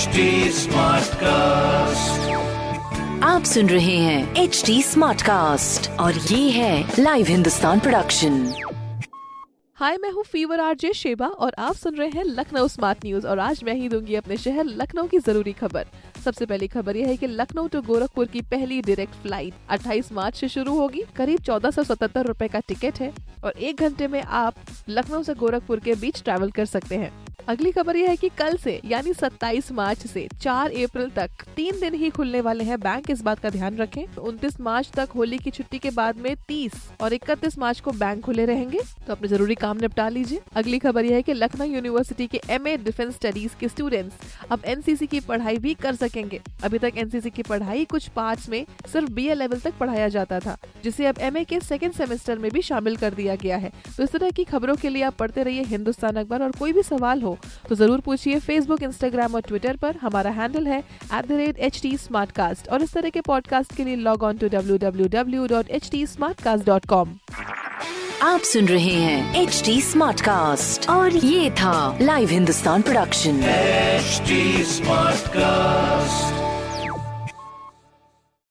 HD cast आप सुन रहे हैं एच डी स्मार्ट कास्ट और ये है लाइव हिंदुस्तान प्रोडक्शन हाय मैं हूँ फीवर आरजे शेबा और आप सुन रहे हैं लखनऊ स्मार्ट न्यूज़ और आज मैं ही दूँगी अपने शहर लखनऊ की ज़रूरी खबर। सबसे पहली खबर यह है कि लखनऊ टू गोरखपुर की पहली डायरेक्ट फ़्लाइट 28 मार्च से शुरू होगी। करीब चौदह सौ सतहत्तर रूपए का टिकट है और एक घंटे में आप लखनऊ से गोरखपुर के बीच ट्रैवल कर सकते हैं। अगली खबर यह है कि कल से, यानी 27 मार्च से 4 अप्रैल तक, तीन दिन ही खुलने वाले हैं बैंक। इस बात का ध्यान रखें 29 मार्च तक होली की छुट्टी के बाद में 30 और 31 मार्च को बैंक खुले रहेंगे तो अपने ज़रूरी काम निपटा लीजिए। अगली खबर यह है कि लखनऊ यूनिवर्सिटी के एमए डिफेंस स्टडीज़ के स्टूडेंट्स अब एनसीसी की पढ़ाई भी कर सकेंगे। अभी तक एनसीसी की पढ़ाई कुछ पार्ट में सिर्फ़ बीए लेवल तक पढ़ाया जाता था, जिसे अब एमए के सेकेंड सेमेस्टर में भी शामिल कर दिया गया है। तो इस तरह की खबरों के लिए आप पढ़ते रहिए हिंदुस्तान अखबार और कोई भी सवाल हो तो ज़रूर पूछिए फेसबुक इंस्टाग्राम और ट्विटर पर। हमारा हैंडल है at the rate H T और इस तरह के पॉडकास्ट के लिए log on to W W W dot H T dot com आप सुन रहे हैं एच डी स्मार्ट कास्ट और ये था live Hindustan production smart Smartcast.